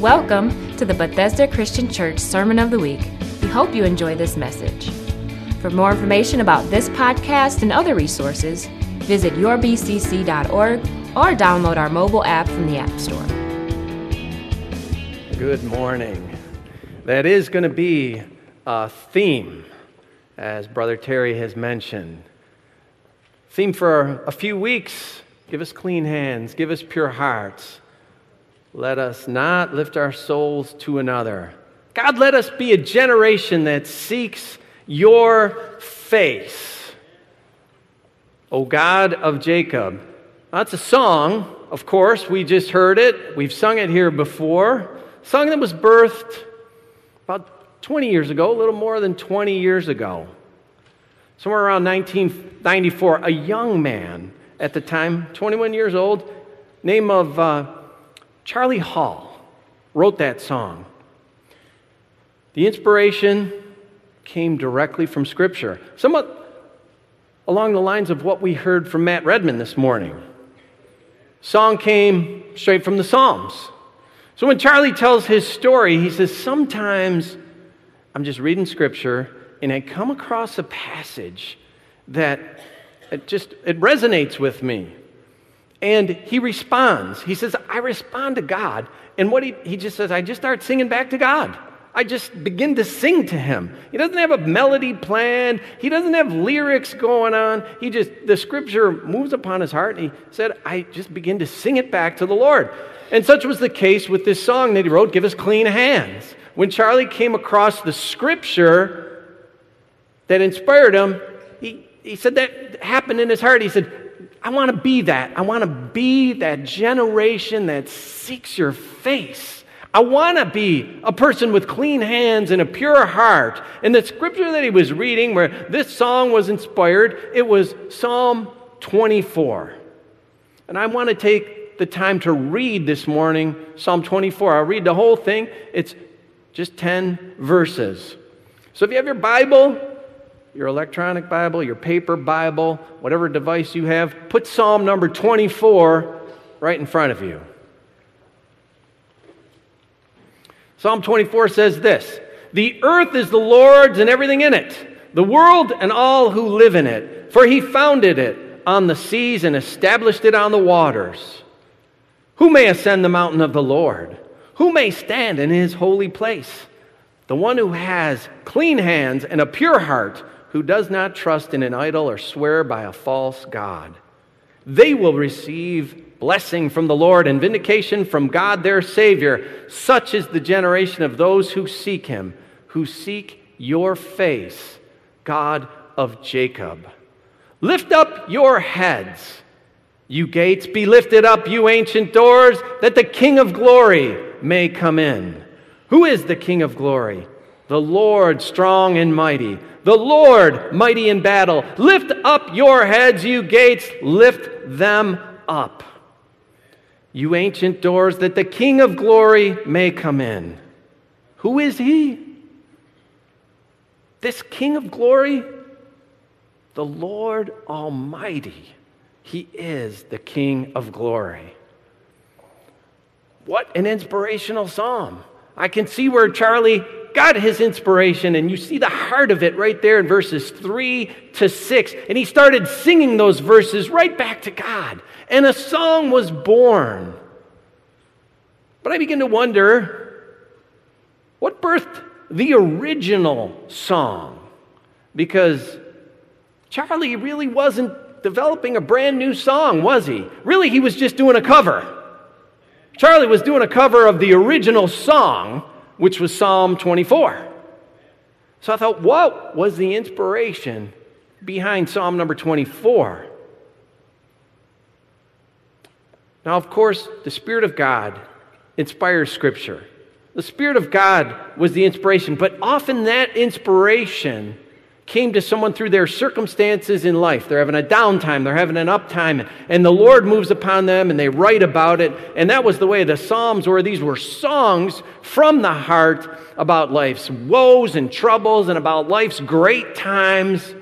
Welcome to the Bethesda Christian Church Sermon of the Week. We hope you enjoy this message. For more information about this podcast and other resources, visit yourbcc.org or download our mobile app from the App Store. Good morning. That is going to be a theme, as Brother Terry has mentioned. Theme for a few weeks give us clean hands, give us pure hearts. Let us not lift our souls to another. God, let us be a generation that seeks your face. O God of Jacob. That's a song, of course. We just heard it. We've sung it here before. A song that was birthed about 20 years ago, a little more than 20 years ago. Somewhere around 1994, a young man at the time, 21 years old, name of uh, Charlie Hall wrote that song. The inspiration came directly from Scripture, somewhat along the lines of what we heard from Matt Redman this morning. Song came straight from the Psalms. So when Charlie tells his story, he says, Sometimes I'm just reading Scripture and I come across a passage that it just it resonates with me. And he responds. He says, I respond to God. And what he, he just says, I just start singing back to God. I just begin to sing to him. He doesn't have a melody planned. He doesn't have lyrics going on. He just, the scripture moves upon his heart. And he said, I just begin to sing it back to the Lord. And such was the case with this song that he wrote, Give Us Clean Hands. When Charlie came across the scripture that inspired him, he, he said that happened in his heart. He said, I want to be that. I want to be that generation that seeks your face. I want to be a person with clean hands and a pure heart. And the scripture that he was reading, where this song was inspired, it was Psalm 24. And I want to take the time to read this morning Psalm 24. I'll read the whole thing, it's just 10 verses. So if you have your Bible, your electronic Bible, your paper Bible, whatever device you have, put Psalm number 24 right in front of you. Psalm 24 says this The earth is the Lord's and everything in it, the world and all who live in it, for he founded it on the seas and established it on the waters. Who may ascend the mountain of the Lord? Who may stand in his holy place? The one who has clean hands and a pure heart who does not trust in an idol or swear by a false God. They will receive blessing from the Lord and vindication from God their Savior. Such is the generation of those who seek Him, who seek your face, God of Jacob. Lift up your heads, you gates, be lifted up, you ancient doors, that the King of glory may come in. Who is the King of glory? The Lord strong and mighty the Lord mighty in battle. Lift up your heads, you gates, lift them up. You ancient doors, that the King of glory may come in. Who is he? This King of glory? The Lord Almighty. He is the King of glory. What an inspirational psalm. I can see where Charlie got his inspiration, and you see the heart of it right there in verses 3 to 6. And he started singing those verses right back to God. And a song was born. But I begin to wonder what birthed the original song? Because Charlie really wasn't developing a brand new song, was he? Really, he was just doing a cover. Charlie was doing a cover of the original song which was Psalm 24. So I thought, what was the inspiration behind Psalm number 24? Now, of course, the Spirit of God inspires Scripture. The Spirit of God was the inspiration, but often that inspiration came to someone through their circumstances in life. They're having a downtime, they're having an uptime, and the Lord moves upon them and they write about it. And that was the way the Psalms were. These were songs from the heart about life's woes and troubles and about life's great times.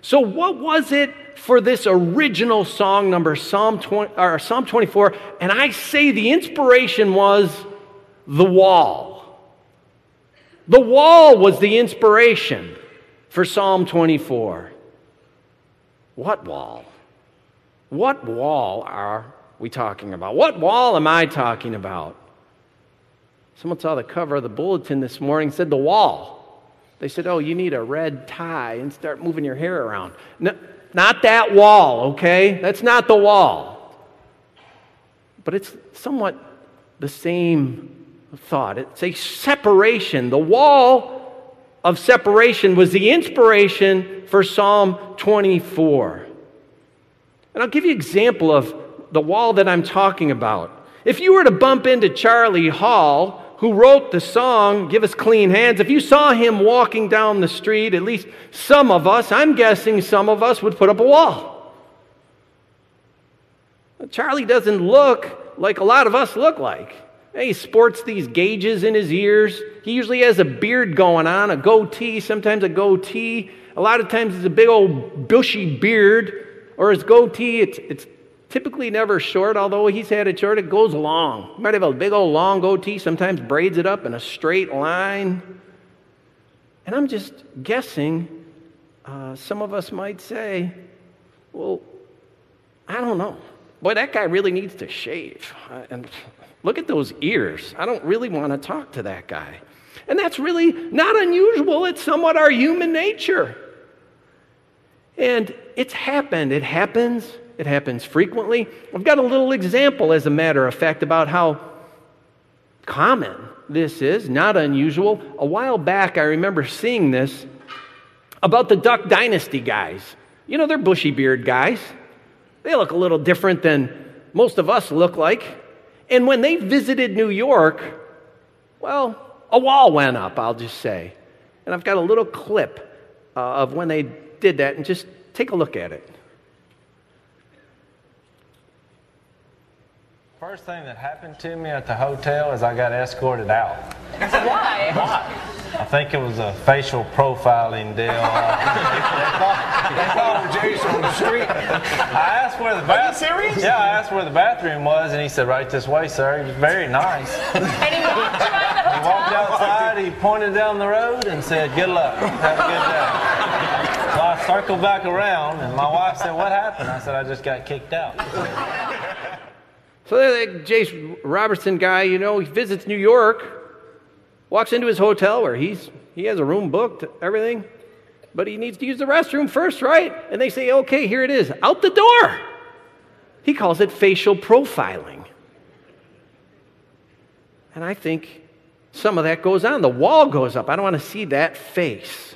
So, what was it for this original song number, Psalm, 20, or Psalm 24? And I say the inspiration was the wall. The wall was the inspiration for Psalm 24. What wall? What wall are we talking about? What wall am I talking about? Someone saw the cover of the bulletin this morning, said the wall. They said, Oh, you need a red tie and start moving your hair around. No, not that wall, okay? That's not the wall. But it's somewhat the same thought. It's a separation. The wall of separation was the inspiration for Psalm 24. And I'll give you an example of the wall that I'm talking about. If you were to bump into Charlie Hall, who wrote the song, Give Us Clean Hands, if you saw him walking down the street, at least some of us, I'm guessing some of us would put up a wall. Charlie doesn't look like a lot of us look like. He sports these gauges in his ears. He usually has a beard going on, a goatee, sometimes a goatee. A lot of times it's a big old bushy beard, or his goatee, it's, it's typically never short, although he's had it short, it goes long. He might have a big old long goatee, sometimes braids it up in a straight line. And I'm just guessing, uh, some of us might say, well, I don't know. Boy, that guy really needs to shave. And look at those ears. I don't really want to talk to that guy. And that's really not unusual. It's somewhat our human nature. And it's happened. It happens it happens frequently. I've got a little example, as a matter of fact, about how common this is, not unusual. A while back, I remember seeing this about the Duck Dynasty guys. You know, they're bushy beard guys. They look a little different than most of us look like. And when they visited New York, well, a wall went up, I'll just say. And I've got a little clip uh, of when they did that, and just take a look at it. First thing that happened to me at the hotel is I got escorted out. Why? Why? I think it was a facial profiling deal. they followed Jason on the street. I asked where the bathroom. serious? Yeah, I asked where the bathroom was, and he said, "Right this way, sir." He was very nice. And he walked around the He walked outside, he pointed down the road, and said, "Good luck, have a good day." So I circled back around, and my wife said, "What happened?" I said, "I just got kicked out." So that Jase Robertson guy, you know, he visits New York, walks into his hotel where he's he has a room booked, everything, but he needs to use the restroom first, right? And they say, okay, here it is, out the door. He calls it facial profiling. And I think some of that goes on. The wall goes up. I don't want to see that face.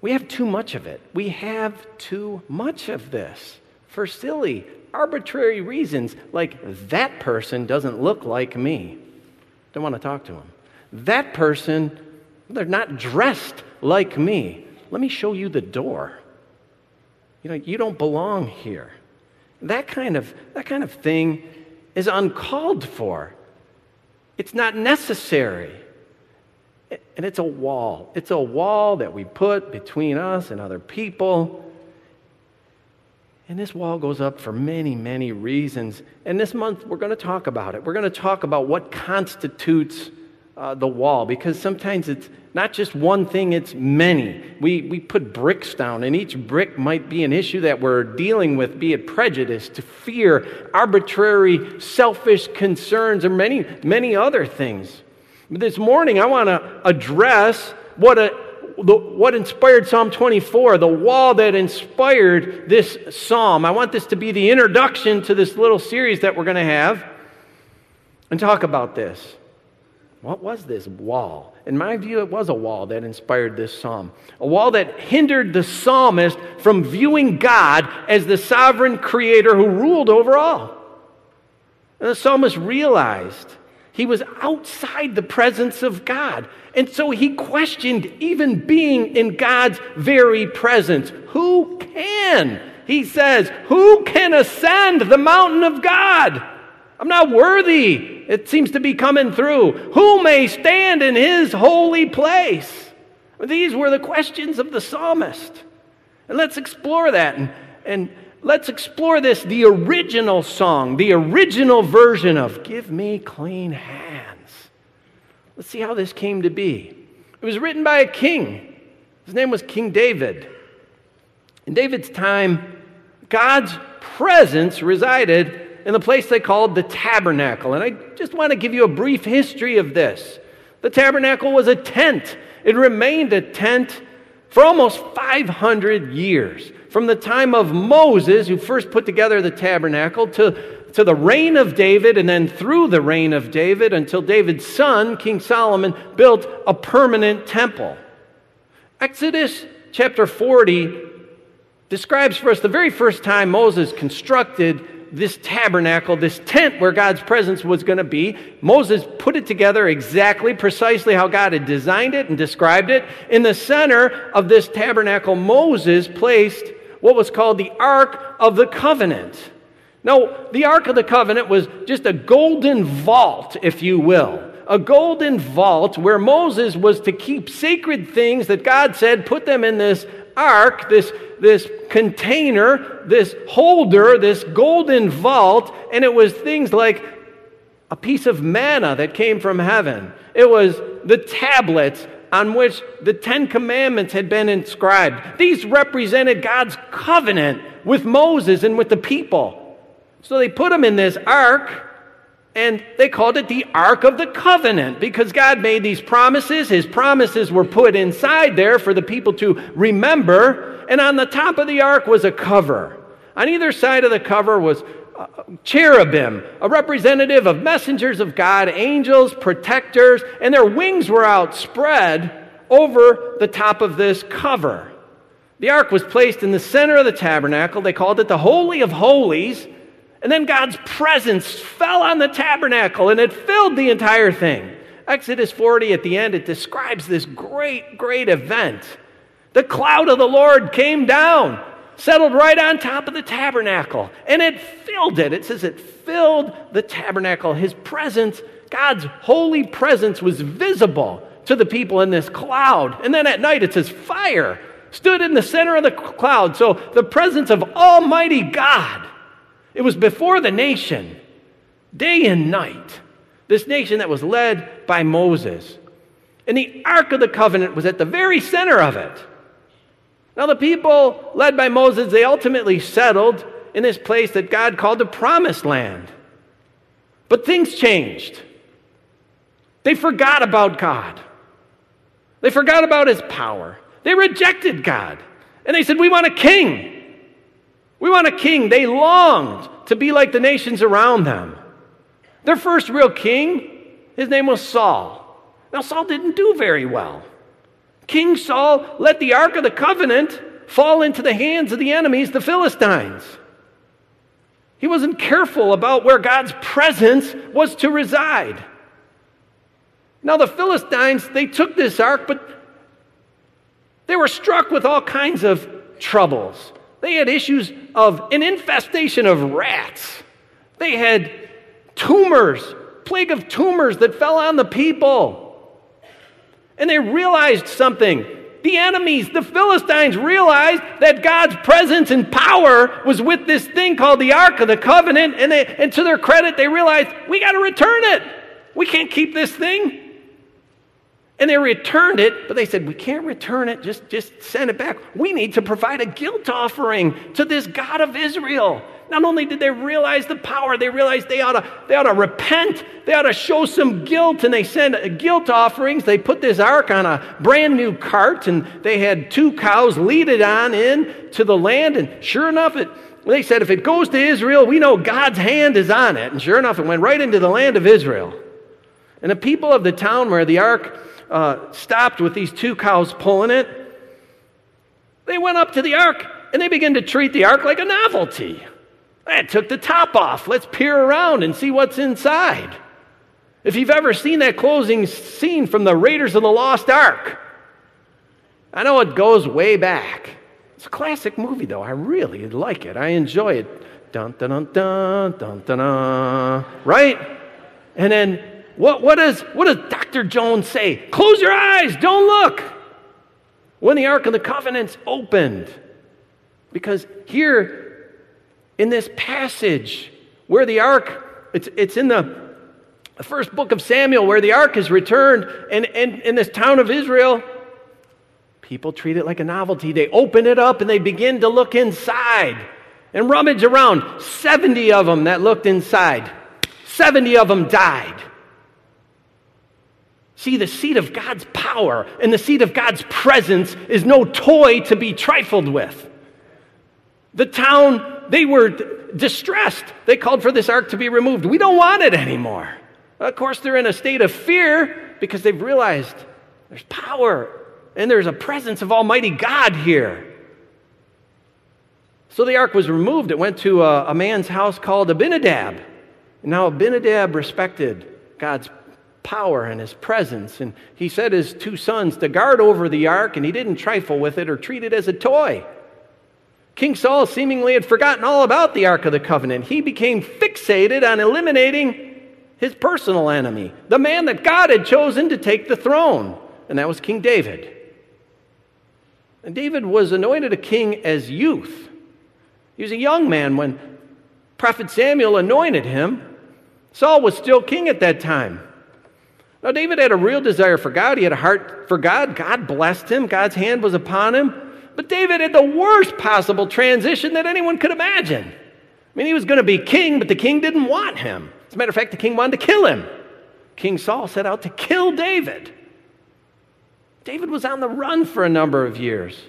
We have too much of it. We have too much of this for silly, arbitrary reasons, like that person doesn't look like me. Don't want to talk to him. That person, they're not dressed like me. Let me show you the door. You know, you don't belong here. That kind of, that kind of thing is uncalled for. It's not necessary. And it's a wall. It's a wall that we put between us and other people. And this wall goes up for many, many reasons. And this month, we're going to talk about it. We're going to talk about what constitutes uh, the wall, because sometimes it's not just one thing, it's many. We, we put bricks down, and each brick might be an issue that we're dealing with, be it prejudice, to fear, arbitrary, selfish concerns, or many, many other things. But this morning, I want to address what a the, what inspired Psalm 24, the wall that inspired this psalm. I want this to be the introduction to this little series that we're going to have and talk about this. What was this wall? In my view, it was a wall that inspired this psalm. A wall that hindered the psalmist from viewing God as the sovereign creator who ruled over all. And the psalmist realized he was outside the presence of God. And so he questioned even being in God's very presence. Who can? He says, Who can ascend the mountain of God? I'm not worthy. It seems to be coming through. Who may stand in his holy place? These were the questions of the psalmist. And let's explore that. And, and let's explore this the original song, the original version of Give Me Clean Hands. Let's see how this came to be. It was written by a king. His name was King David. In David's time, God's presence resided in the place they called the tabernacle. And I just want to give you a brief history of this. The tabernacle was a tent, it remained a tent for almost 500 years. From the time of Moses, who first put together the tabernacle, to, to the reign of David, and then through the reign of David until David's son, King Solomon, built a permanent temple. Exodus chapter 40 describes for us the very first time Moses constructed this tabernacle, this tent where God's presence was going to be. Moses put it together exactly, precisely how God had designed it and described it. In the center of this tabernacle, Moses placed what was called the Ark of the Covenant. Now, the Ark of the Covenant was just a golden vault, if you will. A golden vault where Moses was to keep sacred things that God said, put them in this ark, this, this container, this holder, this golden vault, and it was things like a piece of manna that came from heaven. It was the tablets on which the Ten Commandments had been inscribed. These represented God's covenant with Moses and with the people. So they put them in this ark and they called it the Ark of the Covenant because God made these promises. His promises were put inside there for the people to remember. And on the top of the ark was a cover. On either side of the cover was uh, cherubim, a representative of messengers of God, angels, protectors, and their wings were outspread over the top of this cover. The ark was placed in the center of the tabernacle. They called it the Holy of Holies. And then God's presence fell on the tabernacle and it filled the entire thing. Exodus 40 at the end, it describes this great, great event. The cloud of the Lord came down, settled right on top of the tabernacle, and it filled it. It says it filled the tabernacle. His presence, God's holy presence, was visible to the people in this cloud. And then at night, it says fire stood in the center of the cloud. So the presence of Almighty God it was before the nation, day and night. This nation that was led by Moses. And the Ark of the Covenant was at the very center of it. Now, the people led by Moses, they ultimately settled in this place that God called the Promised Land. But things changed. They forgot about God, they forgot about His power. They rejected God. And they said, We want a king. We want a king. They longed to be like the nations around them. Their first real king, his name was Saul. Now, Saul didn't do very well. King Saul let the Ark of the Covenant fall into the hands of the enemies, the Philistines. He wasn't careful about where God's presence was to reside. Now, the Philistines, they took this ark, but they were struck with all kinds of troubles. They had issues of an infestation of rats. They had tumors, plague of tumors that fell on the people. And they realized something. The enemies, the Philistines, realized that God's presence and power was with this thing called the Ark of the Covenant. And, they, and to their credit, they realized we got to return it. We can't keep this thing. And they returned it, but they said, We can't return it, just, just send it back. We need to provide a guilt offering to this God of Israel. Not only did they realize the power, they realized they ought to, they ought to repent, they ought to show some guilt, and they sent guilt offerings. They put this ark on a brand new cart, and they had two cows lead it on in to the land. And sure enough, it, they said, if it goes to Israel, we know God's hand is on it. And sure enough, it went right into the land of Israel. And the people of the town where the ark uh, stopped with these two cows pulling it, they went up to the ark and they began to treat the ark like a novelty. I took the top off. Let's peer around and see what's inside. If you've ever seen that closing scene from the Raiders of the Lost Ark, I know it goes way back. It's a classic movie, though. I really like it. I enjoy it. Dun dun dun dun dun dun. dun. Right? And then what, what, does, what does Dr. Jones say? Close your eyes, don't look. When the Ark of the Covenant's opened. Because here, in this passage where the ark, it's, it's in the, first book of Samuel where the ark is returned, and in this town of Israel, people treat it like a novelty. They open it up and they begin to look inside and rummage around. 70 of them that looked inside, 70 of them died. See, the seat of God's power and the seat of God's presence is no toy to be trifled with. The town, they were distressed. They called for this ark to be removed. We don't want it anymore. Of course, they're in a state of fear because they've realized there's power and there's a presence of Almighty God here. So the ark was removed. It went to a, a man's house called Abinadab. And now Abinadab respected God's power and his presence. And he set his two sons to guard over the ark, and he didn't trifle with it or treat it as a toy. King Saul seemingly had forgotten all about the Ark of the Covenant. He became fixated on eliminating his personal enemy, the man that God had chosen to take the throne, and that was King David. And David was anointed a king as youth. He was a young man when Prophet Samuel anointed him. Saul was still king at that time. Now, David had a real desire for God. He had a heart for God. God blessed him, God's hand was upon him. But David had the worst possible transition that anyone could imagine. I mean, he was going to be king, but the king didn't want him. As a matter of fact, the king wanted to kill him. King Saul set out to kill David. David was on the run for a number of years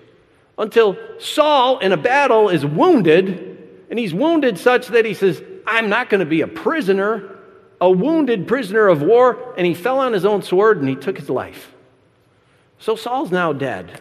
until Saul, in a battle, is wounded, and he's wounded such that he says, I'm not going to be a prisoner, a wounded prisoner of war, and he fell on his own sword and he took his life. So Saul's now dead.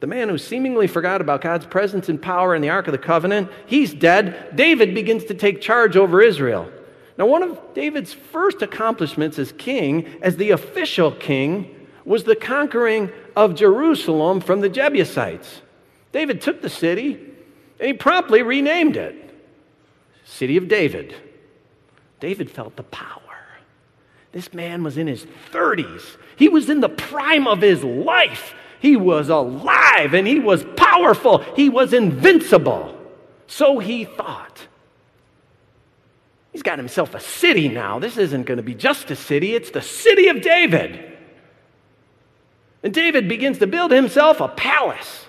The man who seemingly forgot about God's presence and power in the Ark of the Covenant, he's dead. David begins to take charge over Israel. Now, one of David's first accomplishments as king, as the official king, was the conquering of Jerusalem from the Jebusites. David took the city and he promptly renamed it City of David. David felt the power. This man was in his 30s, he was in the prime of his life. He was alive and he was powerful, he was invincible. So he thought. He's got himself a city now. This isn't going to be just a city, it's the city of David. And David begins to build himself a palace.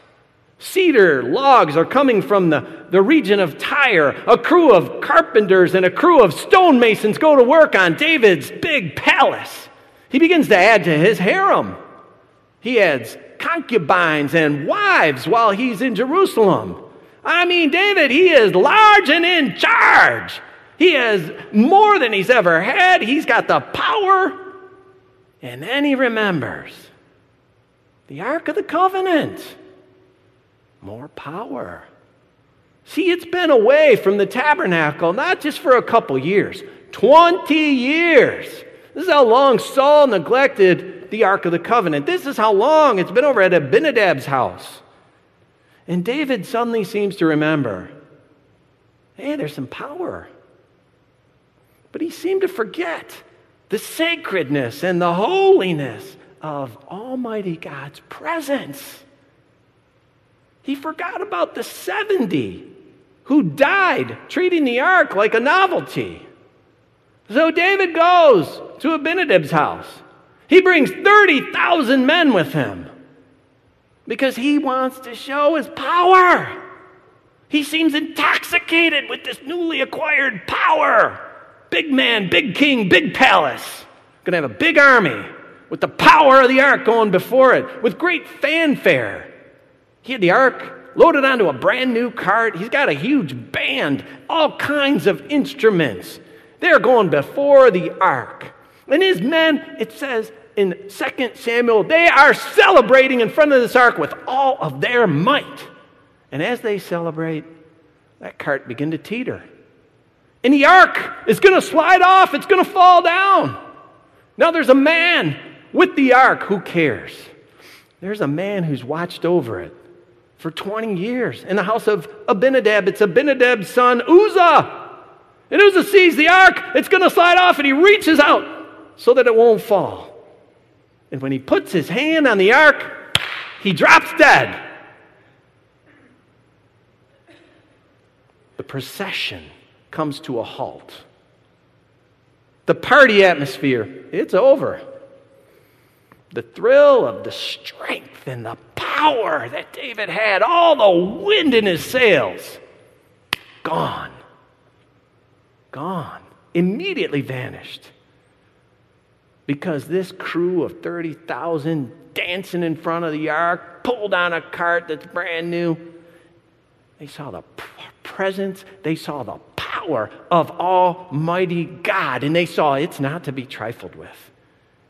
Cedar logs are coming from the, the region of Tyre. A crew of carpenters and a crew of stonemasons go to work on David's big palace. He begins to add to his harem. He adds concubines and wives while he's in Jerusalem. I mean, David, he is large and in charge. He has more than he's ever had. He's got the power. And then he remembers the Ark of the Covenant more power. See, it's been away from the tabernacle, not just for a couple years, 20 years. This is how long Saul neglected the Ark of the Covenant. This is how long it's been over at Abinadab's house. And David suddenly seems to remember hey, there's some power. But he seemed to forget the sacredness and the holiness of Almighty God's presence. He forgot about the 70 who died treating the ark like a novelty. So David goes to Abinadab's house. He brings 30,000 men with him because he wants to show his power. He seems intoxicated with this newly acquired power. Big man, big king, big palace. Gonna have a big army with the power of the ark going before it, with great fanfare. He had the ark loaded onto a brand new cart. He's got a huge band, all kinds of instruments. They're going before the ark. And his men, it says in 2 Samuel, they are celebrating in front of this ark with all of their might. And as they celebrate, that cart begin to teeter. And the ark is going to slide off, it's going to fall down. Now there's a man with the ark who cares. There's a man who's watched over it for 20 years. In the house of Abinadab, it's Abinadab's son, Uzzah. And Uzzah sees the ark, it's going to slide off, and he reaches out so that it won't fall. And when he puts his hand on the ark, he drops dead. the procession comes to a halt. The party atmosphere, it's over. The thrill of the strength and the power that David had, all the wind in his sails, gone. Gone. Immediately vanished. Because this crew of 30,000 dancing in front of the ark, pulled on a cart that's brand new, they saw the presence, they saw the power of Almighty God, and they saw it's not to be trifled with.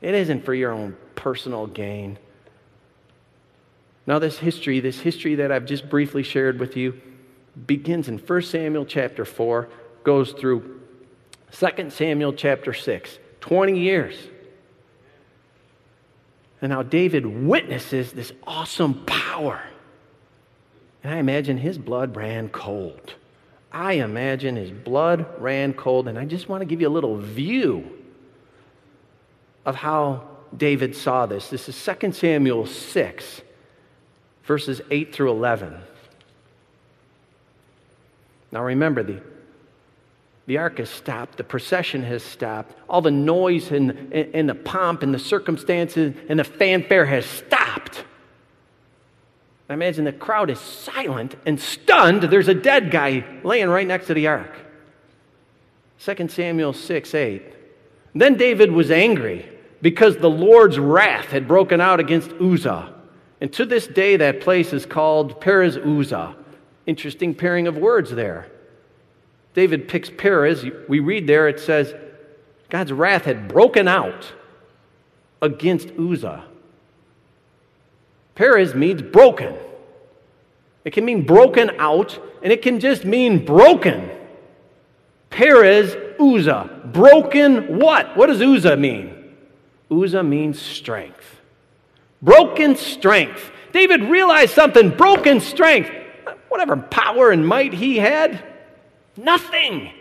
It isn't for your own personal gain. Now, this history, this history that I've just briefly shared with you, begins in 1 Samuel chapter 4, goes through 2 Samuel chapter 6. 20 years. And now David witnesses this awesome power. And I imagine his blood ran cold. I imagine his blood ran cold. And I just want to give you a little view of how David saw this. This is 2 Samuel 6, verses 8 through 11. Now remember, the, the ark has stopped, the procession has stopped, all the noise and, and, the pomp and the circumstances and the fanfare has stopped. I imagine the crowd is silent and stunned. There's a dead guy laying right next to the ark. 2 Samuel 6 8. Then David was angry because the Lord's wrath had broken out against Uzzah. And to this day, that place is called Perez Uzzah. Interesting pairing of words there. David picks Perez. We read there, it says, God's wrath had broken out against Uzzah. Perez means broken. It can mean broken out, and it can just mean broken. Perez Uzzah. Broken what? What does Uzzah mean? Uzzah means strength. Broken strength. David realized something broken strength. Whatever power and might he had, nothing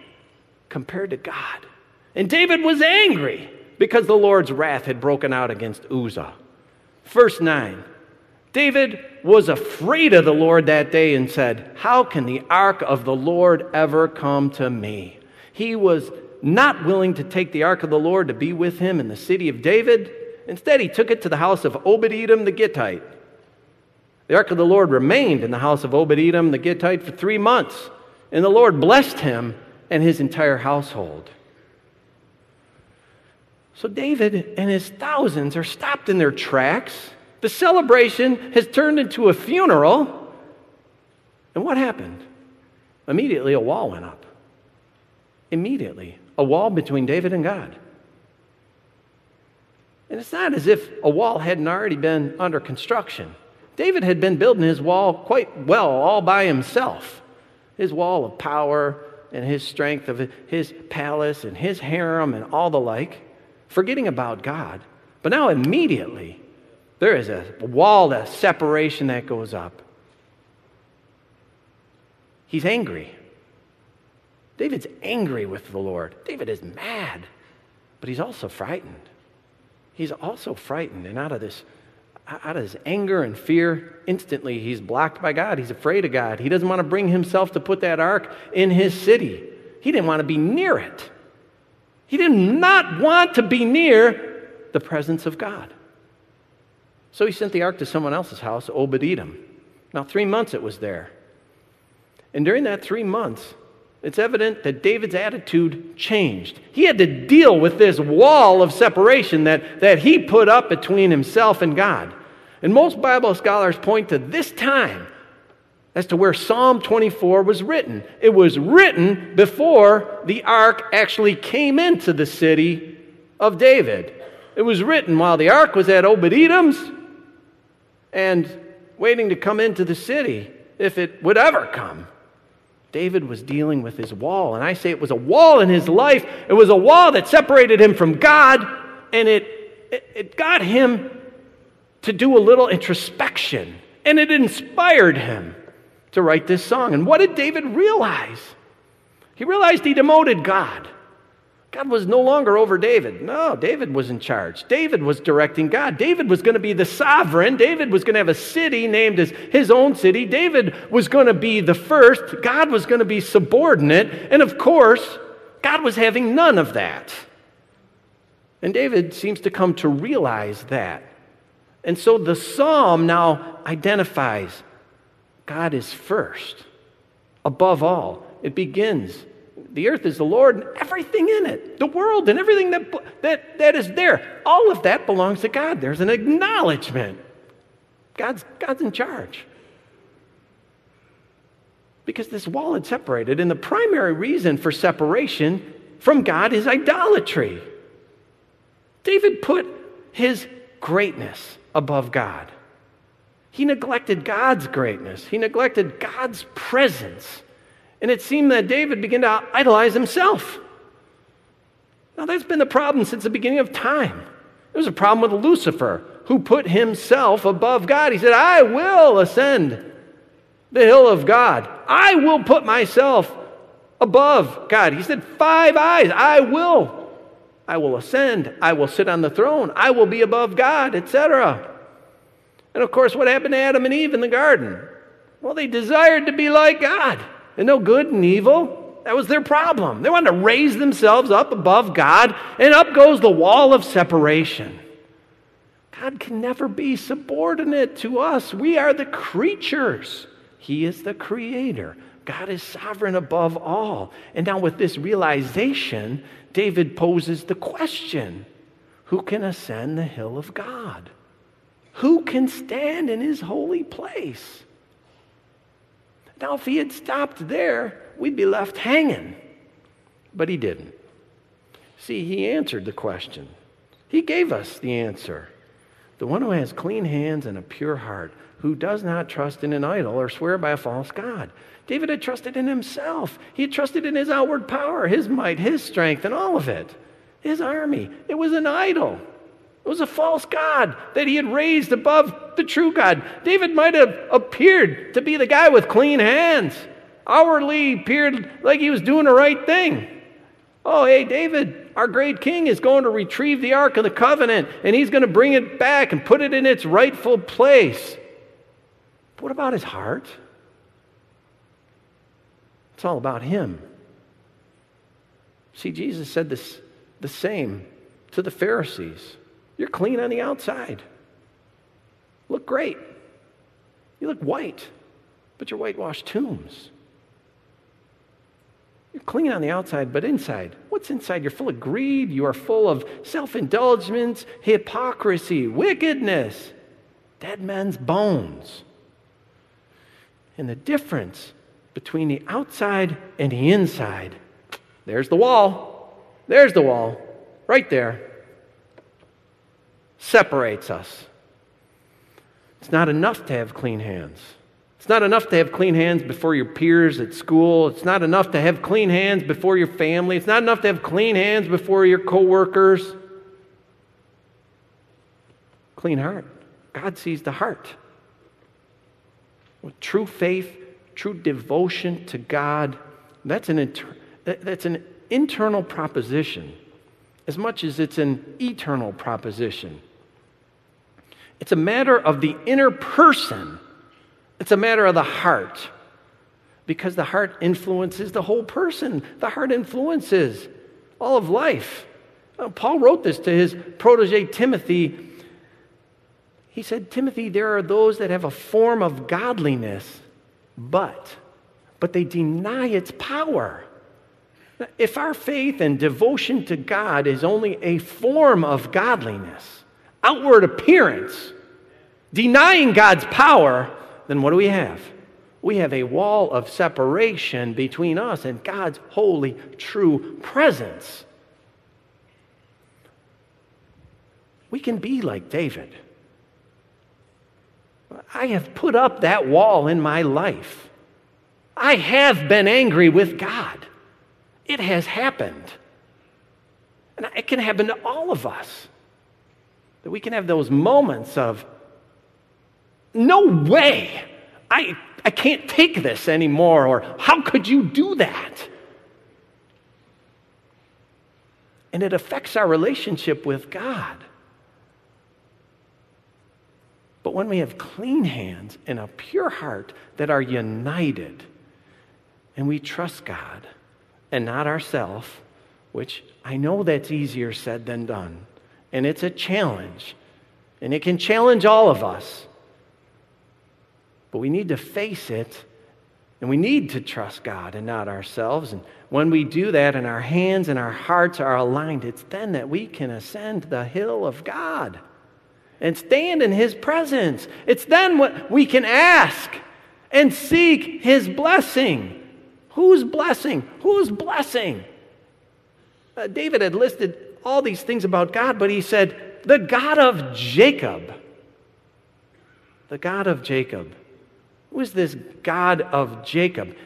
compared to God. And David was angry because the Lord's wrath had broken out against Uzzah. Verse 9 David was afraid of the Lord that day and said, How can the ark of the Lord ever come to me? He was not willing to take the ark of the Lord to be with him in the city of David. Instead, he took it to the house of Obed Edom the Gittite. The ark of the Lord remained in the house of Obed Edom the Gittite for three months, and the Lord blessed him and his entire household. So David and his thousands are stopped in their tracks the celebration has turned into a funeral. And what happened? Immediately, a wall went up. Immediately, a wall between David and God. And it's not as if a wall hadn't already been under construction. David had been building his wall quite well all by himself. His wall of power and his strength of his palace and his harem and all the like, forgetting about God. But now, immediately, there is a wall, a separation that goes up. He's angry. David's angry with the Lord. David is mad, but he's also frightened. He's also frightened, and out of this, out of his anger and fear, instantly he's blocked by God. He's afraid of God. He doesn't want to bring himself to put that ark in his city. He didn't want to be near it. He did not want to be near the presence of God. So he sent the ark to someone else's house, Obed Edom. Now, three months it was there. And during that three months, it's evident that David's attitude changed. He had to deal with this wall of separation that, that he put up between himself and God. And most Bible scholars point to this time as to where Psalm 24 was written. It was written before the ark actually came into the city of David. It was written while the ark was at Obed Edom's and waiting to come into the city if it would ever come. David was dealing with his wall, and I say it was a wall in his life. It was a wall that separated him from God, and it, it, it got him to do a little introspection, and it inspired him to write this song. And what did David realize? He realized he demoted God. God was no longer over David. No, David was in charge. David was directing God. David was going to be the sovereign. David was going to have a city named as his own city. David was going to be the first. God was going to be subordinate. And of course, God was having none of that. And David seems to come to realize that. And so the psalm now identifies God is first, above all. It begins the earth is the Lord and everything in it, the world and everything that, that, that is there. All of that belongs to God. There's an acknowledgement. God's, God's in charge. Because this wall had separated, and the primary reason for separation from God is idolatry. David put his greatness above God. He neglected God's greatness, he neglected God's presence. And it seemed that David began to idolize himself. Now, that's been the problem since the beginning of time. There was a problem with Lucifer, who put himself above God. He said, I will ascend the hill of God. I will put myself above God. He said, Five eyes, I will. I will ascend. I will sit on the throne. I will be above God, etc. And of course, what happened to Adam and Eve in the garden? Well, they desired to be like God and know good and evil. That was their problem. They wanted to raise themselves up above God, and up goes the wall of separation. God can never be subordinate to us. We are the creatures, He is the creator. God is sovereign above all. And now, with this realization, David poses the question Who can ascend the hill of God? Who can stand in his holy place? Now, if he had stopped there, we'd be left hanging. But he didn't. See, he answered the question, he gave us the answer. The one who has clean hands and a pure heart, who does not trust in an idol or swear by a false God. David had trusted in himself. He had trusted in his outward power, his might, his strength, and all of it. His army. It was an idol. It was a false God that he had raised above the true God. David might have appeared to be the guy with clean hands, outwardly appeared like he was doing the right thing. Oh, hey, David, our great king, is going to retrieve the Ark of the Covenant and he's going to bring it back and put it in its rightful place. But what about his heart? It's all about him. See, Jesus said this the same to the Pharisees. You're clean on the outside. Look great. You look white, but you're whitewashed tombs. You're clean on the outside, but inside, what's inside? You're full of greed. You are full of self indulgence, hypocrisy, wickedness, dead men's bones. And the difference between the outside and the inside, there's the wall. There's the wall, right there separates us. It's not enough to have clean hands. It's not enough to have clean hands before your peers at school. It's not enough to have clean hands before your family. It's not enough to have clean hands before your coworkers. Clean heart. God sees the heart. With true faith, true devotion to God, that's an, inter- that's an internal proposition as much as it's an eternal proposition. It's a matter of the inner person, it's a matter of the heart. Because the heart influences the whole person, the heart influences all of life. Paul wrote this to his protege Timothy. He said, Timothy, there are those that have a form of godliness, but, but they deny its power. If our faith and devotion to God is only a form of godliness, outward appearance, denying God's power, then what do we have? We have a wall of separation between us and God's holy, true presence. We can be like David. I have put up that wall in my life. I have been angry with God. It has happened. And it can happen to all of us. That we can have those moments of, no way, I, I can't take this anymore, or how could you do that? and it affects our relationship with God. But when we have clean hands and a pure heart that are united, and we trust God and not ourselves, which I know that's easier said than done, and it's a challenge, and it can challenge all of us. But we need to face it, and we need to trust God and not ourselves. And when we do that and our hands and our hearts are aligned, it's then that we can ascend the hill of God and stand in His presence. It's then what we can ask and seek His blessing. Whose blessing? Whose blessing? Uh, David had listed all these things about God, but he said, the God of Jacob. The God of Jacob. Who is this God of Jacob?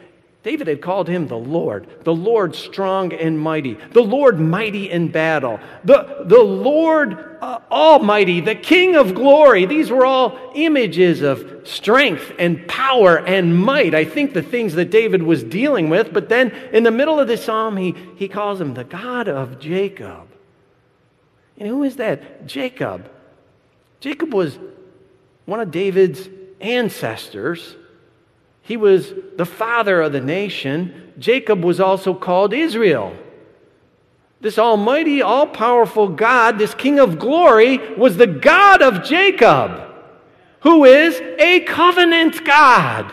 David had called him the Lord, the Lord strong and mighty, the Lord mighty in battle, the, the Lord uh, almighty, the King of glory. These were all images of strength and power and might. I think the things that David was dealing with. But then in the middle of the psalm, he, he calls him the God of Jacob. And who is that? Jacob. Jacob was one of David's ancestors. He was the father of the nation. Jacob was also called Israel. This almighty, all powerful God, this King of glory, was the God of Jacob, who is a covenant God.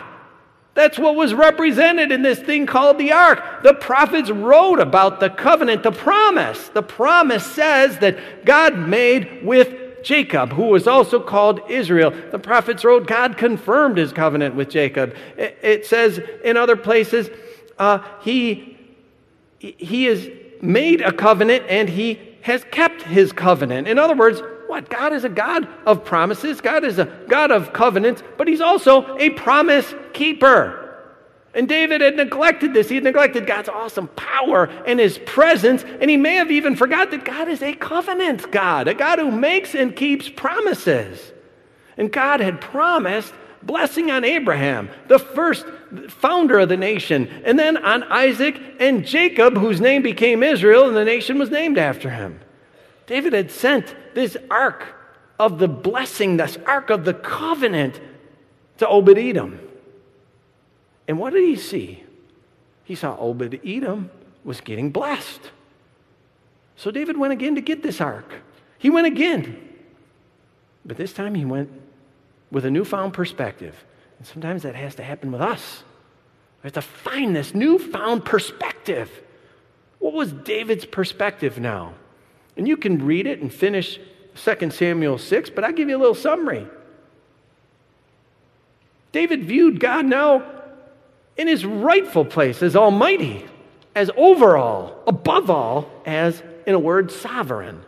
That's what was represented in this thing called the ark. The prophets wrote about the covenant, the promise. The promise says that God made with Jacob, who was also called Israel. The prophets wrote, God confirmed his covenant with Jacob. It, says in other places, uh, he, he has made a covenant and he has kept his covenant. In other words, what? God is a God of promises, God is a God of covenants, but he's also a promise keeper. And David had neglected this. He had neglected God's awesome power and his presence. And he may have even forgot that God is a covenant God, a God who makes and keeps promises. And God had promised blessing on Abraham, the first founder of the nation, and then on Isaac and Jacob, whose name became Israel, and the nation was named after him. David had sent this ark of the blessing, this ark of the covenant to Obed Edom. And what did he see? He saw Obed Edom was getting blessed. So David went again to get this ark. He went again. But this time he went with a newfound perspective. And sometimes that has to happen with us. We have to find this newfound perspective. What was David's perspective now? And you can read it and finish 2 Samuel 6, but I'll give you a little summary. David viewed God now in his rightful place as Almighty, as overall, above all, as, in a word, sovereign.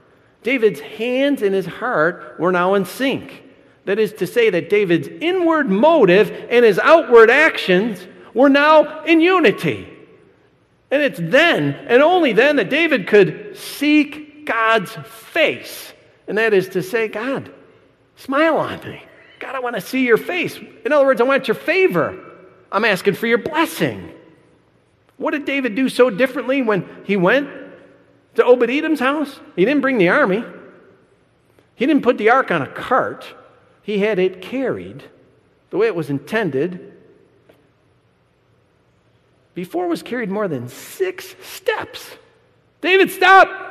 David's hands and his heart were now in sync. That is to say, that David's inward motive and his outward actions were now in unity. And it's then, and only then, that David could seek God's face. And that is to say, God, smile on me. God, I want to see your face. In other words, I want your favor. I'm asking for your blessing. What did David do so differently when he went to Obed Edom's house? He didn't bring the army, he didn't put the ark on a cart, he had it carried the way it was intended. Before was carried more than six steps. David, stop!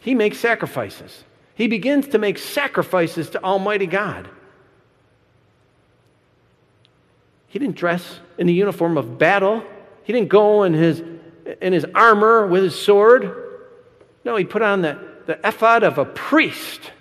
He makes sacrifices. He begins to make sacrifices to Almighty God. He didn't dress in the uniform of battle. He didn't go in his, in his armor with his sword. No, he put on the, the ephod of a priest.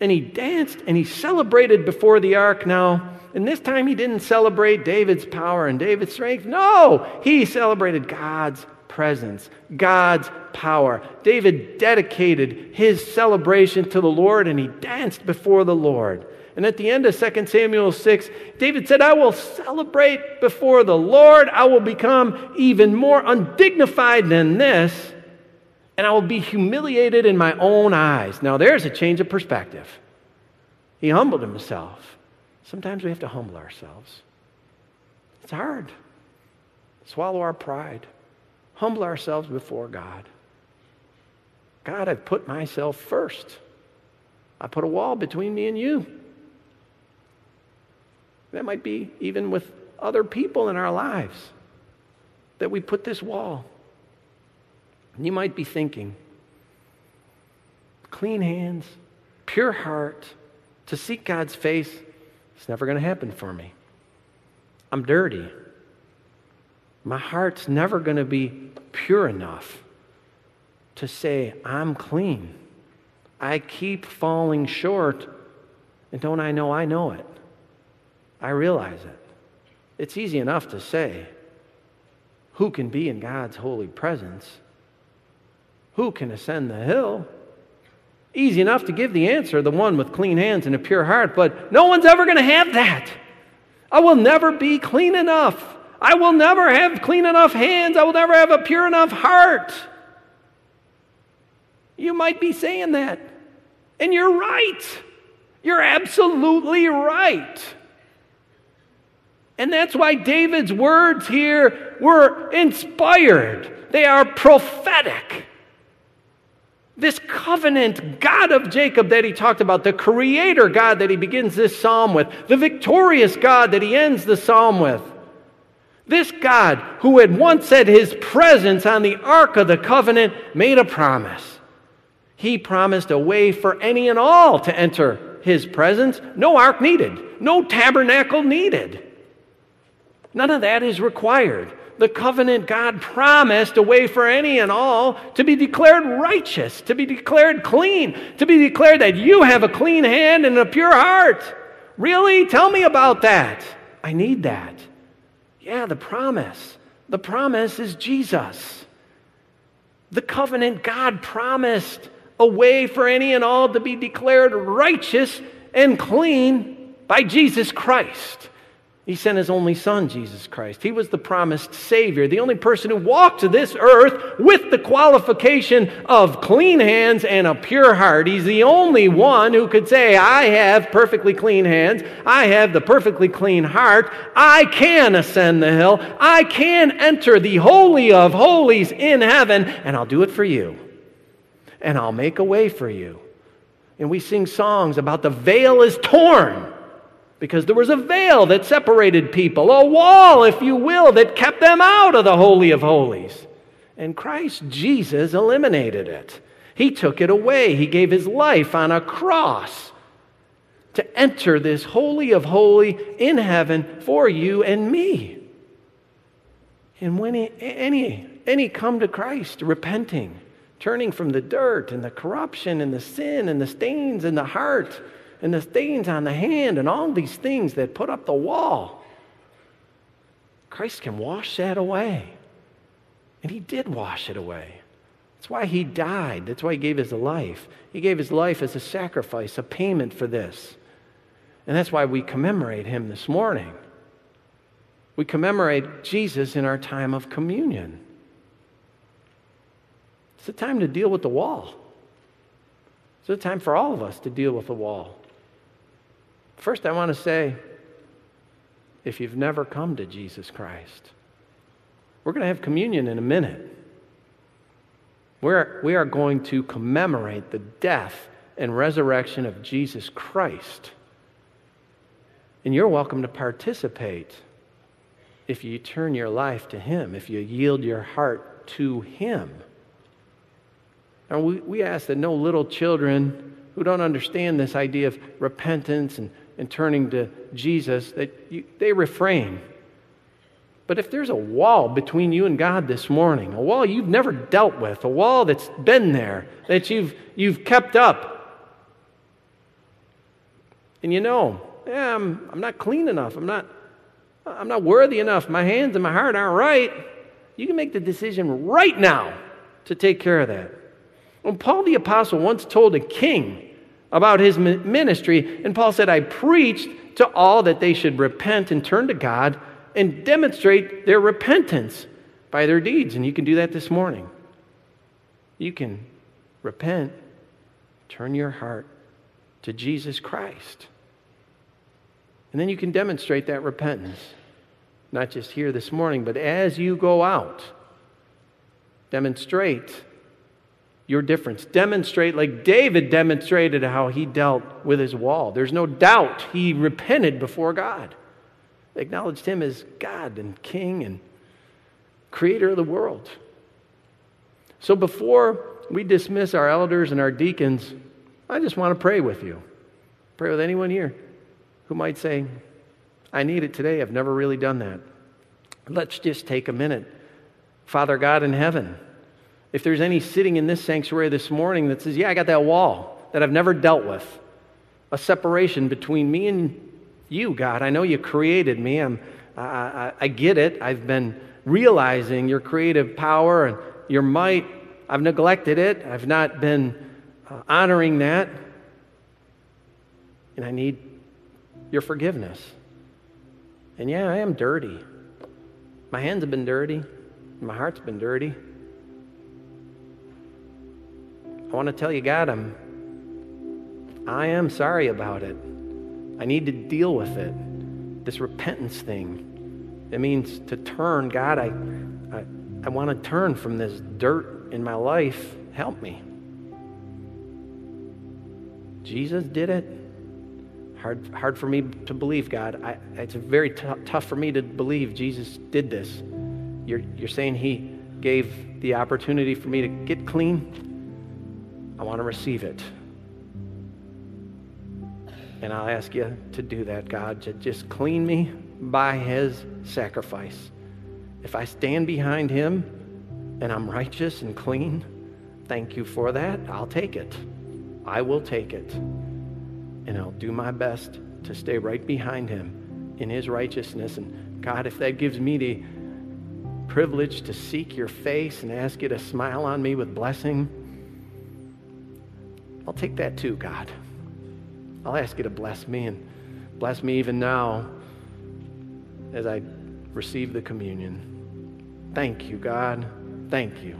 And he danced and he celebrated before the ark now. And this time he didn't celebrate David's power and David's strength. No, he celebrated God's presence, God's power. David dedicated his celebration to the Lord and he danced before the Lord. And at the end of 2 Samuel 6, David said, I will celebrate before the Lord. I will become even more undignified than this, and I will be humiliated in my own eyes. Now, there's a change of perspective. He humbled himself. Sometimes we have to humble ourselves. It's hard. Swallow our pride, humble ourselves before God. God, I've put myself first. I put a wall between me and you. That might be even with other people in our lives that we put this wall. And you might be thinking, clean hands, pure heart, to seek God's face, it's never going to happen for me. I'm dirty. My heart's never going to be pure enough to say, I'm clean. I keep falling short, and don't I know I know it? I realize it. It's easy enough to say, Who can be in God's holy presence? Who can ascend the hill? Easy enough to give the answer, the one with clean hands and a pure heart, but no one's ever going to have that. I will never be clean enough. I will never have clean enough hands. I will never have a pure enough heart. You might be saying that. And you're right. You're absolutely right. And that's why David's words here were inspired, they are prophetic. This covenant God of Jacob that he talked about, the creator God that he begins this psalm with, the victorious God that he ends the psalm with. This God, who had once said his presence on the Ark of the Covenant, made a promise. He promised a way for any and all to enter his presence. No ark needed, no tabernacle needed. None of that is required. The covenant God promised a way for any and all to be declared righteous, to be declared clean, to be declared that you have a clean hand and a pure heart. Really? Tell me about that. I need that. Yeah, the promise. The promise is Jesus. The covenant God promised a way for any and all to be declared righteous and clean by Jesus Christ. He sent his only son, Jesus Christ. He was the promised Savior, the only person who walked to this earth with the qualification of clean hands and a pure heart. He's the only one who could say, I have perfectly clean hands. I have the perfectly clean heart. I can ascend the hill. I can enter the Holy of Holies in heaven, and I'll do it for you. And I'll make a way for you. And we sing songs about the veil is torn because there was a veil that separated people, a wall, if you will, that kept them out of the Holy of Holies. And Christ Jesus eliminated it. He took it away. He gave his life on a cross to enter this Holy of Holy in heaven for you and me. And when any, any come to Christ repenting, turning from the dirt and the corruption and the sin and the stains in the heart, and the stains on the hand and all these things that put up the wall. Christ can wash that away. And he did wash it away. That's why he died. That's why he gave his life. He gave his life as a sacrifice, a payment for this. And that's why we commemorate him this morning. We commemorate Jesus in our time of communion. It's a time to deal with the wall. It's a time for all of us to deal with the wall. First, I want to say if you've never come to Jesus Christ, we're going to have communion in a minute. We're, we are going to commemorate the death and resurrection of Jesus Christ. And you're welcome to participate if you turn your life to Him, if you yield your heart to Him. And we, we ask that no little children who don't understand this idea of repentance and and turning to Jesus, that you, they refrain. But if there's a wall between you and God this morning, a wall you've never dealt with, a wall that's been there, that you've, you've kept up, and you know, yeah, I'm, I'm not clean enough, I'm not, I'm not worthy enough, my hands and my heart aren't right, you can make the decision right now to take care of that. When Paul the Apostle once told a king, about his ministry. And Paul said, I preached to all that they should repent and turn to God and demonstrate their repentance by their deeds. And you can do that this morning. You can repent, turn your heart to Jesus Christ. And then you can demonstrate that repentance, not just here this morning, but as you go out. Demonstrate your difference. Demonstrate, like David demonstrated how he dealt with his wall. There's no doubt he repented before God, acknowledged him as God and King and creator of the world. So before we dismiss our elders and our deacons, I just want to pray with you. Pray with anyone here who might say, I need it today. I've never really done that. Let's just take a minute. Father God in heaven, if there's any sitting in this sanctuary this morning that says, Yeah, I got that wall that I've never dealt with, a separation between me and you, God. I know you created me. I'm, I, I, I get it. I've been realizing your creative power and your might. I've neglected it. I've not been uh, honoring that. And I need your forgiveness. And yeah, I am dirty. My hands have been dirty. My heart's been dirty. I want to tell you, God, I'm I am sorry about it. I need to deal with it. This repentance thing. It means to turn. God, I I, I want to turn from this dirt in my life. Help me. Jesus did it. Hard, hard for me to believe, God. I, it's very t- tough for me to believe Jesus did this. You're, you're saying He gave the opportunity for me to get clean? I want to receive it. And I'll ask you to do that, God, to just clean me by His sacrifice. If I stand behind Him and I'm righteous and clean, thank you for that. I'll take it. I will take it. And I'll do my best to stay right behind Him in His righteousness. And God, if that gives me the privilege to seek your face and ask you to smile on me with blessing, I'll take that too, God. I'll ask you to bless me and bless me even now as I receive the communion. Thank you, God. Thank you.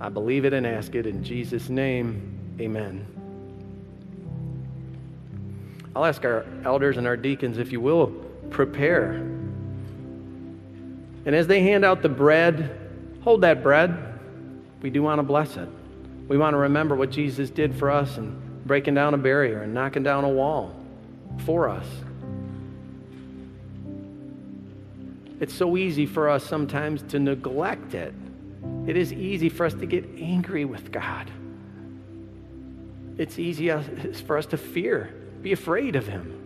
I believe it and ask it in Jesus' name. Amen. I'll ask our elders and our deacons, if you will, prepare. And as they hand out the bread, hold that bread. We do want to bless it. We want to remember what Jesus did for us and breaking down a barrier and knocking down a wall for us. It's so easy for us sometimes to neglect it. It is easy for us to get angry with God. It's easy for us to fear, be afraid of Him.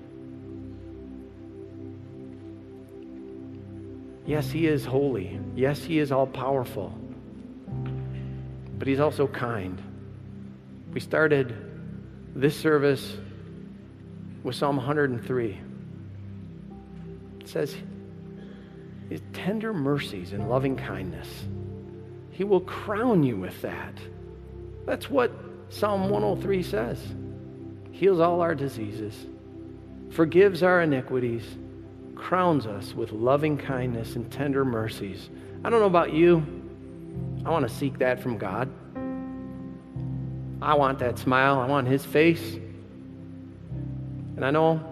Yes, He is holy. Yes, He is all powerful. But He's also kind. We started this service with Psalm 103. It says, His tender mercies and loving kindness. He will crown you with that. That's what Psalm 103 says. Heals all our diseases, forgives our iniquities, crowns us with loving kindness and tender mercies. I don't know about you. I want to seek that from God. I want that smile. I want His face. And I know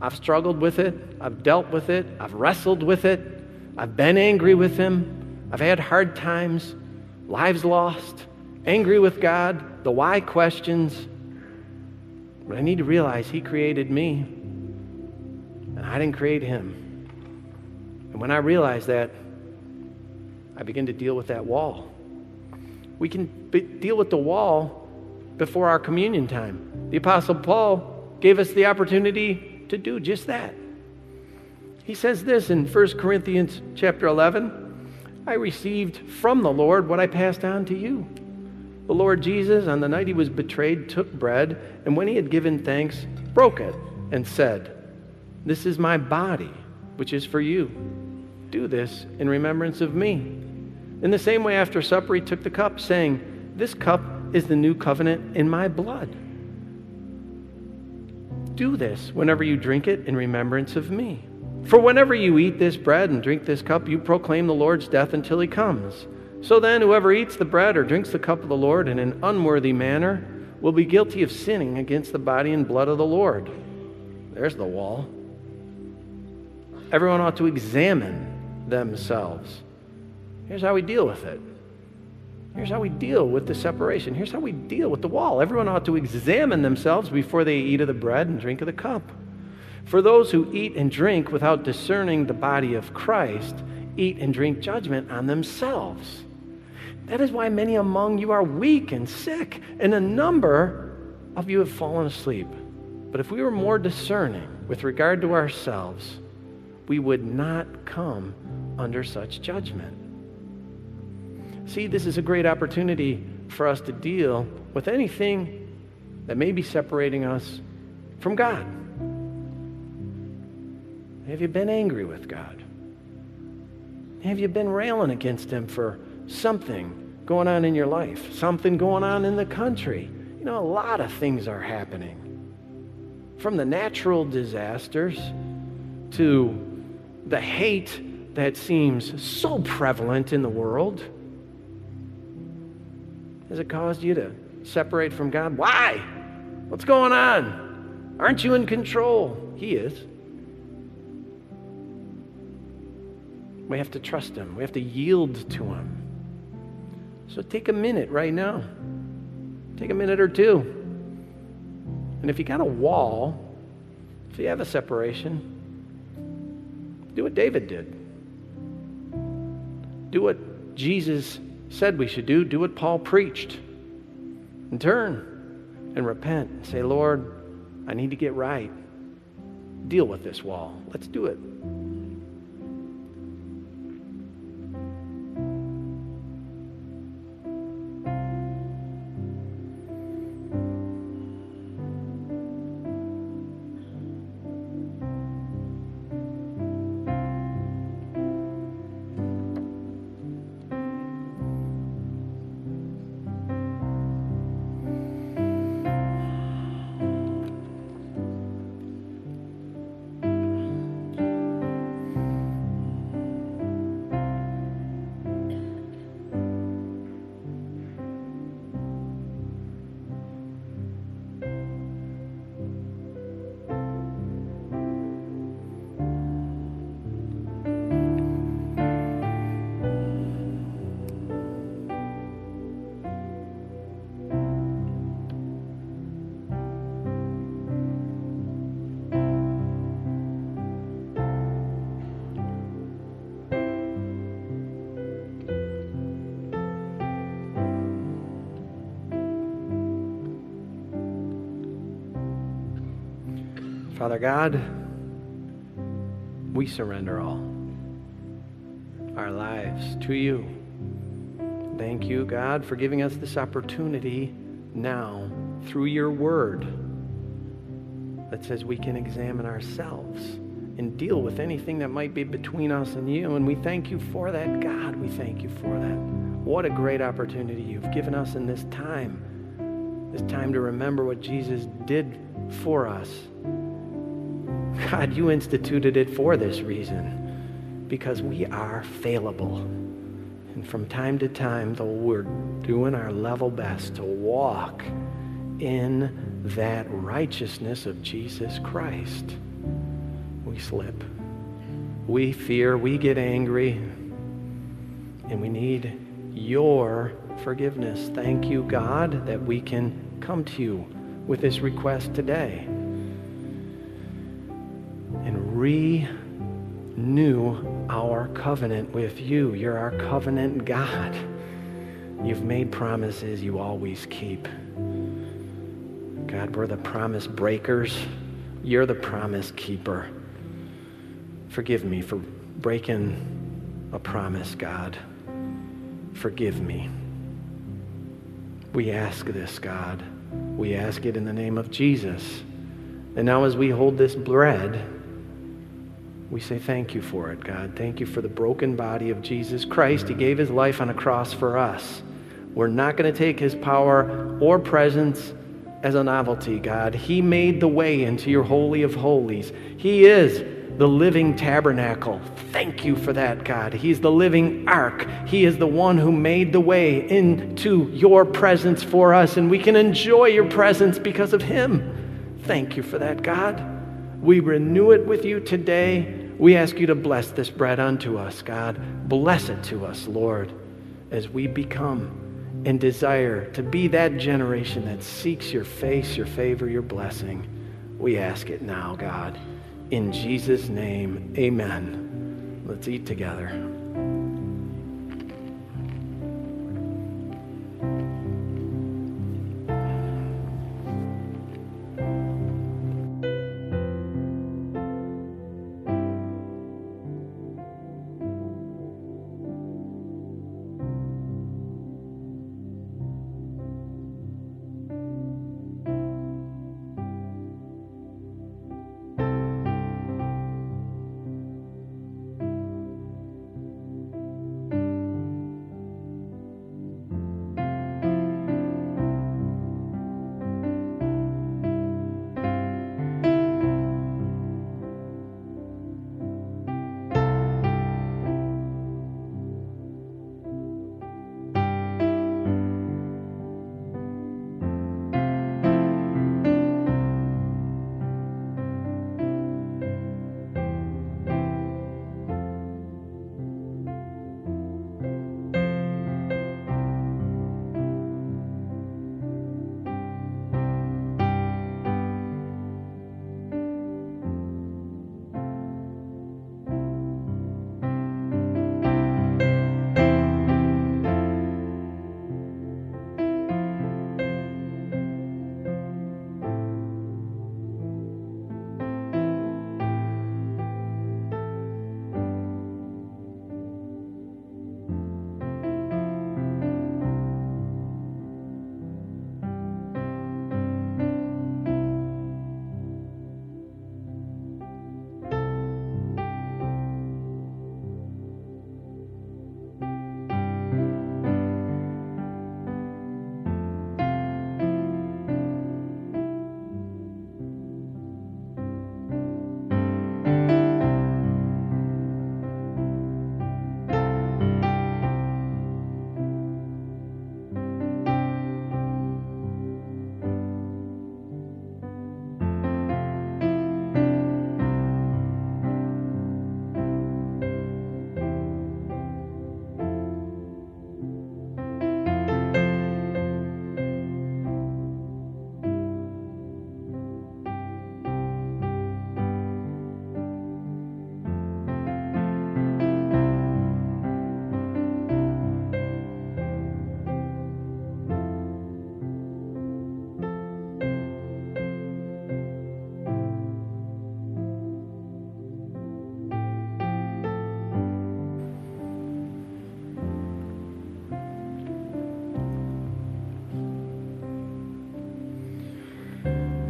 I've struggled with it. I've dealt with it. I've wrestled with it. I've been angry with Him. I've had hard times, lives lost, angry with God, the why questions. But I need to realize He created me, and I didn't create Him. And when I realize that, I begin to deal with that wall. We can be, deal with the wall before our communion time. The Apostle Paul gave us the opportunity to do just that. He says this in 1 Corinthians chapter 11 I received from the Lord what I passed on to you. The Lord Jesus, on the night he was betrayed, took bread, and when he had given thanks, broke it and said, This is my body, which is for you. Do this in remembrance of me. In the same way, after supper, he took the cup, saying, This cup is the new covenant in my blood. Do this whenever you drink it in remembrance of me. For whenever you eat this bread and drink this cup, you proclaim the Lord's death until he comes. So then, whoever eats the bread or drinks the cup of the Lord in an unworthy manner will be guilty of sinning against the body and blood of the Lord. There's the wall. Everyone ought to examine themselves. Here's how we deal with it Here's how we deal with the separation. Here's how we deal with the wall. Everyone ought to examine themselves before they eat of the bread and drink of the cup. For those who eat and drink without discerning the body of Christ eat and drink judgment on themselves. That is why many among you are weak and sick, and a number of you have fallen asleep. But if we were more discerning with regard to ourselves, we would not come under such judgment. See, this is a great opportunity for us to deal with anything that may be separating us from God. Have you been angry with God? Have you been railing against Him for something going on in your life? Something going on in the country? You know, a lot of things are happening. From the natural disasters to the hate that seems so prevalent in the world. Has it caused you to separate from God? Why? What's going on? Aren't you in control? He is. We have to trust Him, we have to yield to Him. So take a minute right now. Take a minute or two. And if you got a wall, if you have a separation, do what David did. Do what Jesus said we should do. Do what Paul preached. And turn and repent and say, Lord, I need to get right. Deal with this wall. Let's do it. Father God, we surrender all our lives to you. Thank you, God, for giving us this opportunity now through your word that says we can examine ourselves and deal with anything that might be between us and you. And we thank you for that, God. We thank you for that. What a great opportunity you've given us in this time. This time to remember what Jesus did for us God, you instituted it for this reason, because we are failable. And from time to time, though we're doing our level best to walk in that righteousness of Jesus Christ, we slip. We fear, we get angry, and we need your forgiveness. Thank you, God, that we can come to you with this request today renew our covenant with you. You're our covenant God. You've made promises you always keep. God, we're the promise breakers. You're the promise keeper. Forgive me for breaking a promise, God. Forgive me. We ask this, God. We ask it in the name of Jesus. And now, as we hold this bread, we say thank you for it, God. Thank you for the broken body of Jesus Christ. He gave his life on a cross for us. We're not going to take his power or presence as a novelty, God. He made the way into your Holy of Holies. He is the living tabernacle. Thank you for that, God. He's the living ark. He is the one who made the way into your presence for us, and we can enjoy your presence because of him. Thank you for that, God. We renew it with you today. We ask you to bless this bread unto us, God. Bless it to us, Lord, as we become and desire to be that generation that seeks your face, your favor, your blessing. We ask it now, God. In Jesus' name, amen. Let's eat together.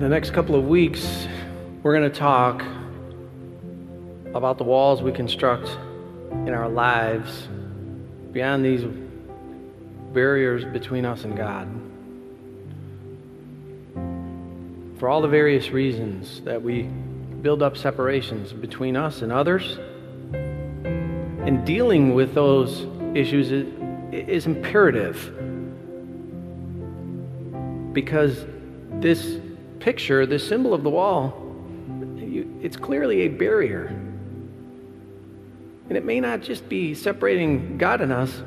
The next couple of weeks, we're going to talk about the walls we construct in our lives beyond these barriers between us and God. For all the various reasons that we build up separations between us and others, and dealing with those issues is, is imperative because this picture, this symbol of the wall, it's clearly a barrier. And it may not just be separating God and us,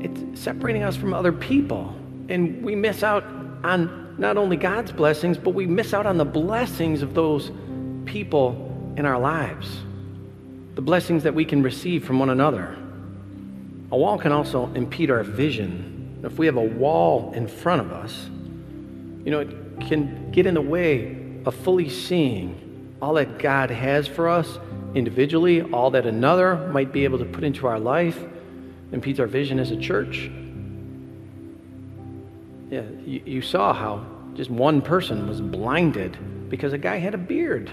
it's separating us from other people. And we miss out on not only God's blessings, but we miss out on the blessings of those people in our lives, the blessings that we can receive from one another. A wall can also impede our vision. If we have a wall in front of us, you know, it can get in the way of fully seeing all that God has for us individually, all that another might be able to put into our life, impedes our vision as a church. Yeah, you, you saw how just one person was blinded because a guy had a beard.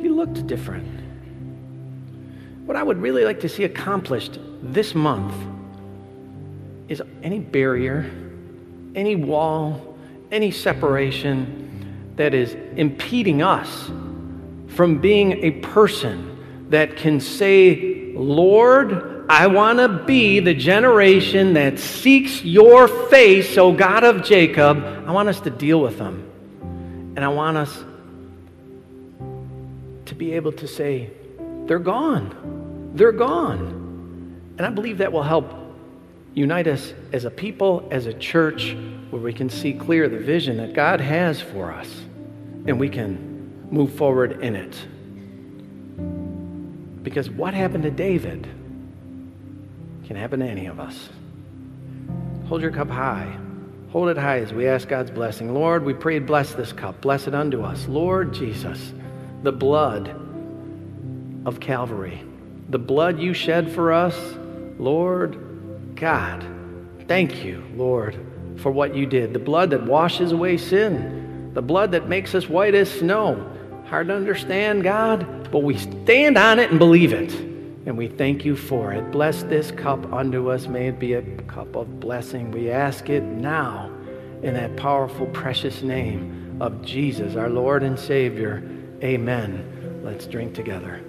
He looked different. What I would really like to see accomplished this month is any barrier any wall, any separation that is impeding us from being a person that can say, Lord, I want to be the generation that seeks your face, O God of Jacob. I want us to deal with them. And I want us to be able to say, they're gone. They're gone. And I believe that will help Unite us as a people, as a church, where we can see clear the vision that God has for us and we can move forward in it. Because what happened to David can happen to any of us. Hold your cup high. Hold it high as we ask God's blessing. Lord, we pray, bless this cup. Bless it unto us. Lord Jesus, the blood of Calvary, the blood you shed for us, Lord God, thank you, Lord, for what you did. The blood that washes away sin, the blood that makes us white as snow. Hard to understand, God, but we stand on it and believe it. And we thank you for it. Bless this cup unto us. May it be a cup of blessing. We ask it now in that powerful, precious name of Jesus, our Lord and Savior. Amen. Let's drink together.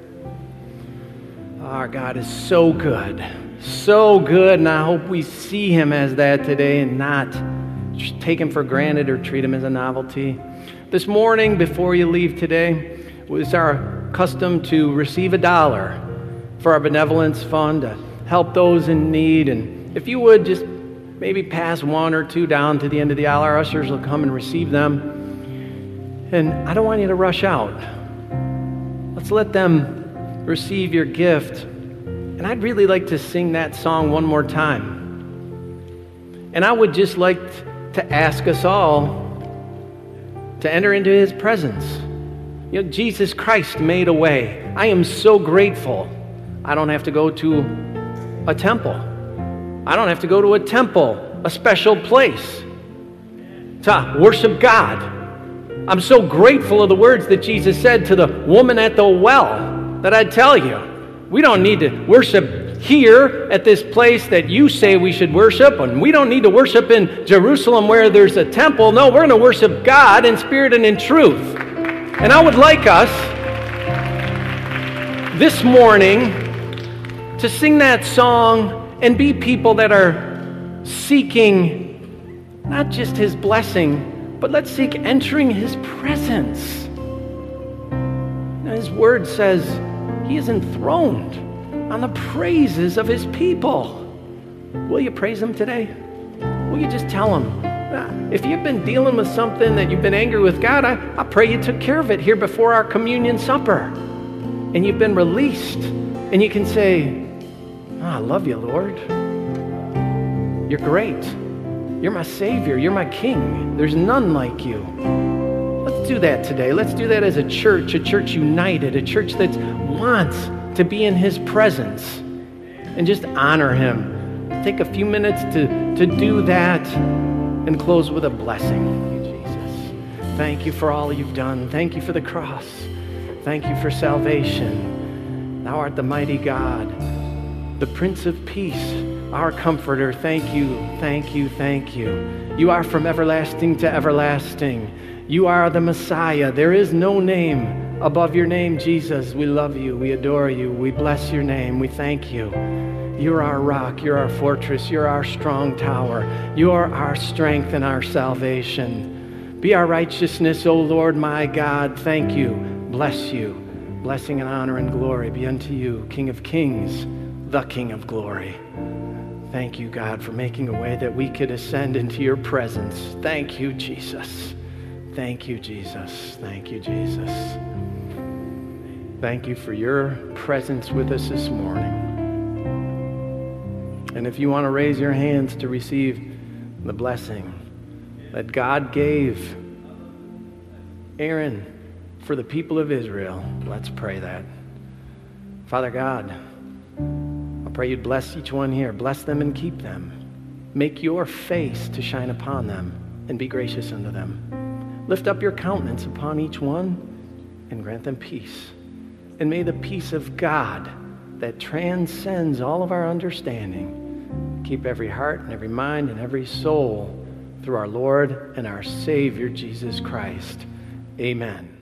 Our God is so good, so good, and I hope we see Him as that today and not take Him for granted or treat Him as a novelty. This morning, before you leave today, it's our custom to receive a dollar for our benevolence fund to help those in need. And if you would just maybe pass one or two down to the end of the aisle, our ushers will come and receive them. And I don't want you to rush out. Let's let them receive your gift. And I'd really like to sing that song one more time. And I would just like to ask us all to enter into his presence. You know, Jesus Christ made a way. I am so grateful. I don't have to go to a temple. I don't have to go to a temple, a special place to worship God. I'm so grateful of the words that Jesus said to the woman at the well that I'd tell you, we don't need to worship here at this place that you say we should worship, and we don't need to worship in Jerusalem where there's a temple. No, we're going to worship God in spirit and in truth. And I would like us this morning to sing that song and be people that are seeking not just His blessing, but let's seek entering His presence. His word says, he is enthroned on the praises of his people. Will you praise him today? Will you just tell him? Ah, if you've been dealing with something that you've been angry with God, I, I pray you took care of it here before our communion supper. And you've been released. And you can say, oh, I love you, Lord. You're great. You're my Savior. You're my King. There's none like you. Let's do that today. Let's do that as a church, a church united, a church that wants to be in His presence and just honor Him. Take a few minutes to, to do that and close with a blessing. Thank you, Jesus. Thank you for all you've done. Thank you for the cross. Thank you for salvation. Thou art the mighty God, the Prince of Peace, our comforter. Thank you, thank you, thank you. You are from everlasting to everlasting. You are the Messiah. There is no name above your name, Jesus. We love you. We adore you. We bless your name. We thank you. You're our rock. You're our fortress. You're our strong tower. You are our strength and our salvation. Be our righteousness, O Lord my God. Thank you. Bless you. Blessing and honor and glory be unto you, King of kings, the King of glory. Thank you, God, for making a way that we could ascend into your presence. Thank you, Jesus. Thank you, Jesus. Thank you, Jesus. Thank you for your presence with us this morning. And if you want to raise your hands to receive the blessing that God gave Aaron for the people of Israel, let's pray that. Father God, I pray you'd bless each one here. Bless them and keep them. Make your face to shine upon them and be gracious unto them. Lift up your countenance upon each one and grant them peace. And may the peace of God that transcends all of our understanding keep every heart and every mind and every soul through our Lord and our Savior, Jesus Christ. Amen.